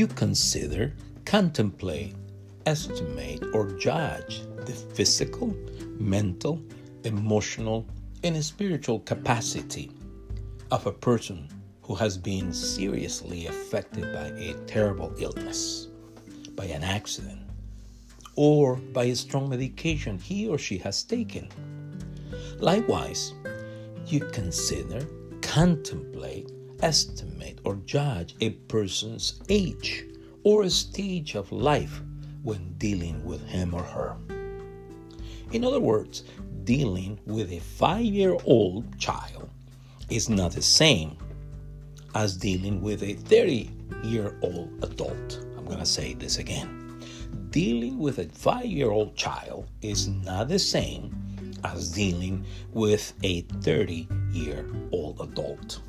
you consider, contemplate, estimate, or judge the physical, mental, emotional, and spiritual capacity of a person who has been seriously affected by a terrible illness, by an accident, or by a strong medication he or she has taken. Likewise, you consider, contemplate, estimate, or judge a person's age or stage of life when dealing with him or her. In other words, dealing with a five year old child is not the same as dealing with a 30 year old adult. I'm going to say this again. Dealing with a five year old child is not the same as dealing with a 30 year old adult.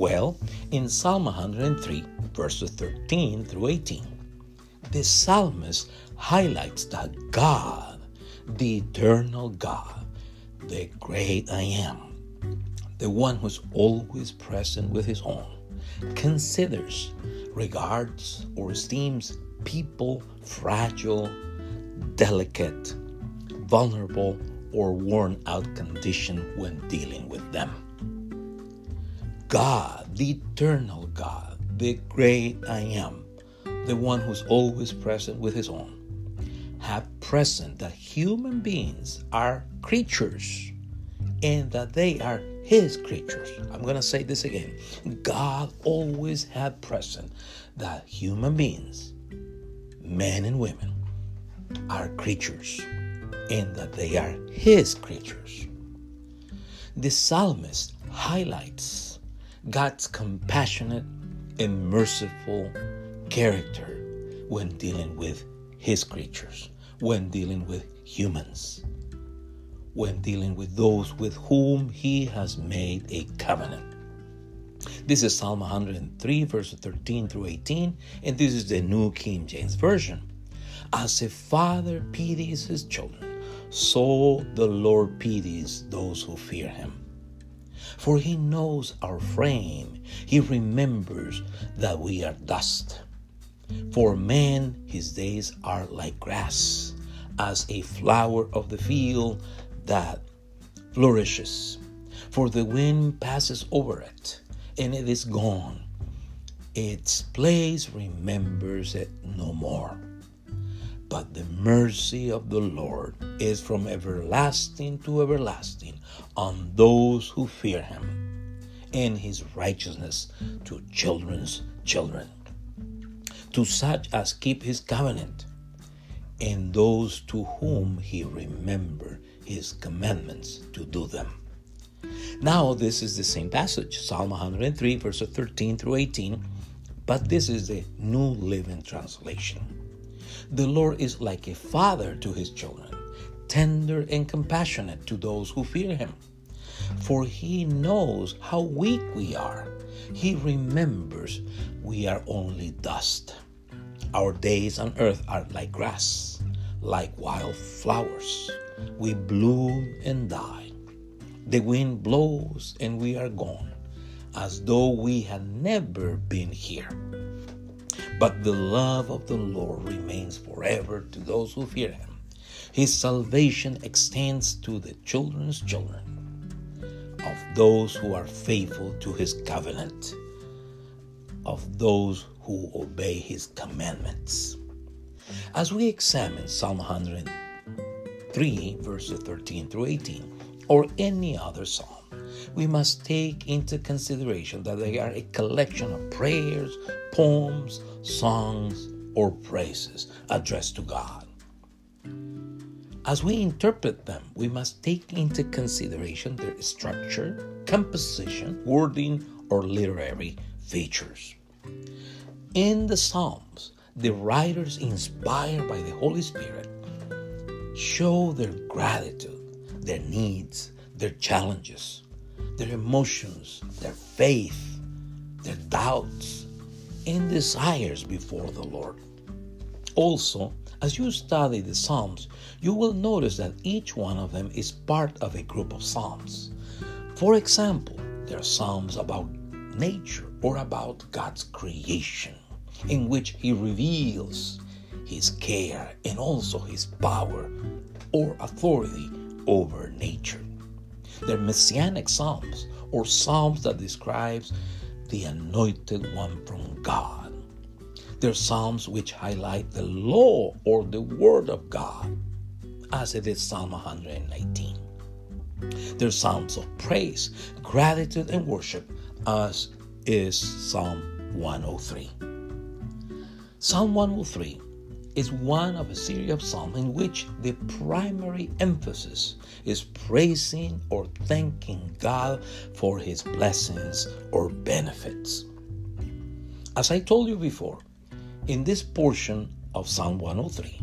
Well, in Psalm 103, verses 13 through 18, the psalmist highlights that God, the eternal God, the great I am, the one who's always present with his own, considers, regards, or esteems people fragile, delicate, vulnerable, or worn out condition when dealing with them. God, the eternal God, the great I am, the one who's always present with his own, have present that human beings are creatures and that they are his creatures. I'm going to say this again. God always had present that human beings, men and women, are creatures and that they are his creatures. The psalmist highlights God's compassionate and merciful character when dealing with his creatures, when dealing with humans, when dealing with those with whom he has made a covenant. This is Psalm 103, verses 13 through 18, and this is the New King James Version. As a father pities his children, so the Lord pities those who fear him. For he knows our frame, he remembers that we are dust. For man, his days are like grass, as a flower of the field that flourishes. For the wind passes over it, and it is gone. Its place remembers it no more. But the mercy of the Lord is from everlasting to everlasting on those who fear him, and his righteousness to children's children, to such as keep his covenant, and those to whom he remember his commandments to do them. Now, this is the same passage, Psalm 103, verses 13 through 18, but this is the New Living Translation. The Lord is like a father to his children, tender and compassionate to those who fear him. For he knows how weak we are. He remembers we are only dust. Our days on earth are like grass, like wild flowers. We bloom and die. The wind blows and we are gone, as though we had never been here. But the love of the Lord remains forever to those who fear him. His salvation extends to the children's children of those who are faithful to his covenant, of those who obey his commandments. As we examine Psalm 103, verses 13 through 18, or any other psalm, we must take into consideration that they are a collection of prayers, poems, songs, or praises addressed to God. As we interpret them, we must take into consideration their structure, composition, wording, or literary features. In the Psalms, the writers, inspired by the Holy Spirit, show their gratitude, their needs, their challenges, their emotions, their faith, their doubts, and desires before the Lord. Also, as you study the Psalms, you will notice that each one of them is part of a group of Psalms. For example, there are Psalms about nature or about God's creation. in which he reveals his care and also his power or authority over nature. There are messianic psalms or psalms that describes the anointed one from God. They're psalms which highlight the law or the word of God, as it is Psalm 119. They're psalms of praise, gratitude, and worship, as is Psalm 103. Psalm 103 is one of a series of psalms in which the primary emphasis is praising or thanking God for his blessings or benefits. As I told you before, in this portion of Psalm 103,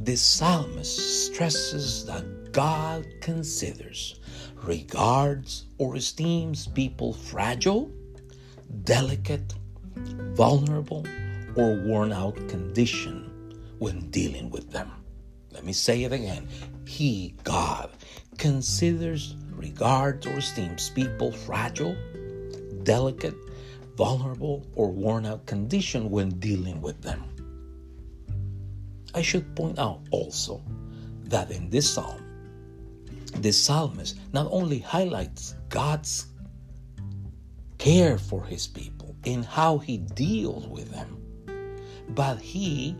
the psalmist stresses that God considers, regards, or esteems people fragile, delicate, vulnerable, or worn out condition when dealing with them. Let me say it again. He, God, considers, regards, or esteems people fragile, delicate, vulnerable, or worn out condition when dealing with them. I should point out also that in this psalm, the psalmist not only highlights God's care for his people in how he deals with them, but he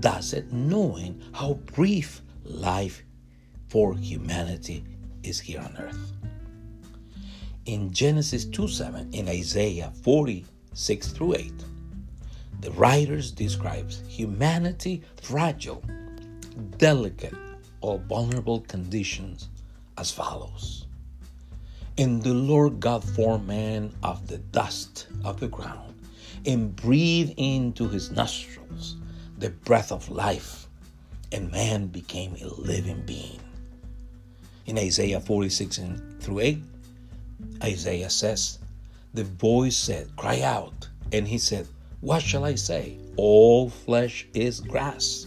does it knowing how brief life for humanity is here on earth. In Genesis 2 7, in Isaiah 46 through 8, the writers describes humanity fragile, delicate, or vulnerable conditions as follows. And the Lord God formed man of the dust of the ground and breathed into his nostrils the breath of life, and man became a living being. In Isaiah 46 and through 8, Isaiah says, The voice said, Cry out. And he said, What shall I say? All flesh is grass,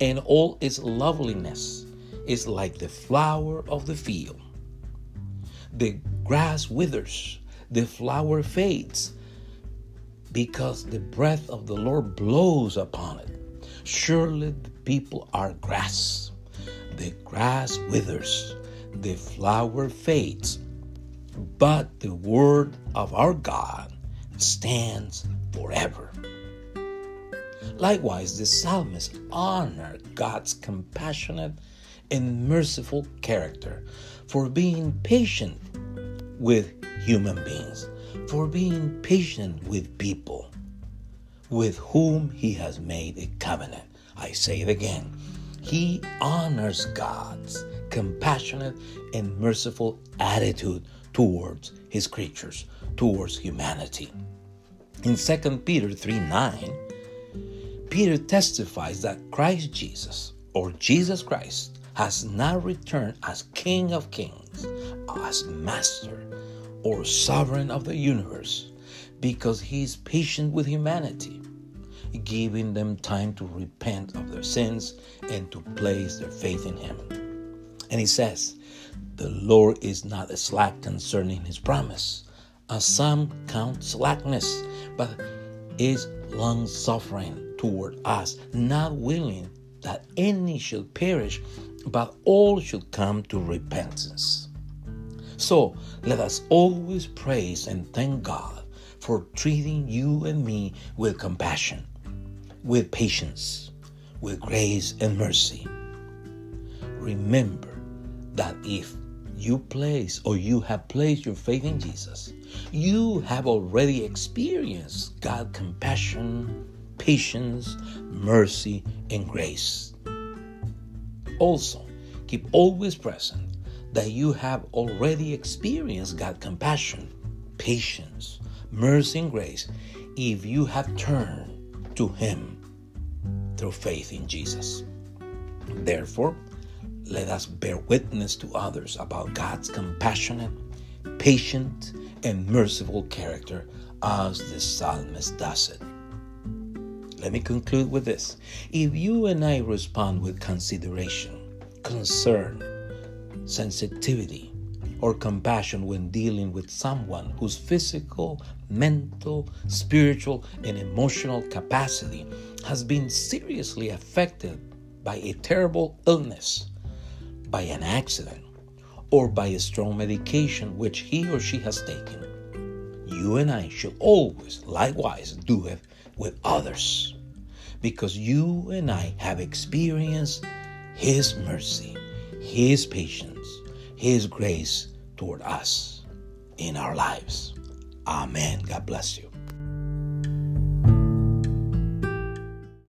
and all its loveliness is like the flower of the field. The grass withers, the flower fades, because the breath of the Lord blows upon it. Surely the people are grass. The grass withers, the flower fades, but the word of our God stands forever. Likewise, the psalmist honored God's compassionate and merciful character for being patient with human beings, for being patient with people with whom he has made a covenant. I say it again. He honors God's compassionate and merciful attitude towards his creatures, towards humanity. In 2 Peter 3 9, Peter testifies that Christ Jesus, or Jesus Christ, has now returned as King of Kings, as Master or Sovereign of the universe, because he is patient with humanity, giving them time to repent of their sins and to place their faith in him. And he says, The Lord is not slack concerning his promise, as some count slackness, but is long suffering toward us, not willing that any should perish, but all should come to repentance. So let us always praise and thank God for treating you and me with compassion, with patience, with grace and mercy. Remember that if you place or you have placed your faith in Jesus, you have already experienced God's compassion, patience, mercy, and grace. Also, keep always present that you have already experienced God's compassion, patience, mercy, and grace if you have turned to Him through faith in Jesus. Therefore, let us bear witness to others about God's compassionate, patient, and merciful character as the psalmist does it. Let me conclude with this. If you and I respond with consideration, concern, sensitivity, or compassion when dealing with someone whose physical, mental, spiritual, and emotional capacity has been seriously affected by a terrible illness, by an accident, or by a strong medication which he or she has taken. You and I should always likewise do it with others because you and I have experienced His mercy, His patience, His grace toward us in our lives. Amen. God bless you.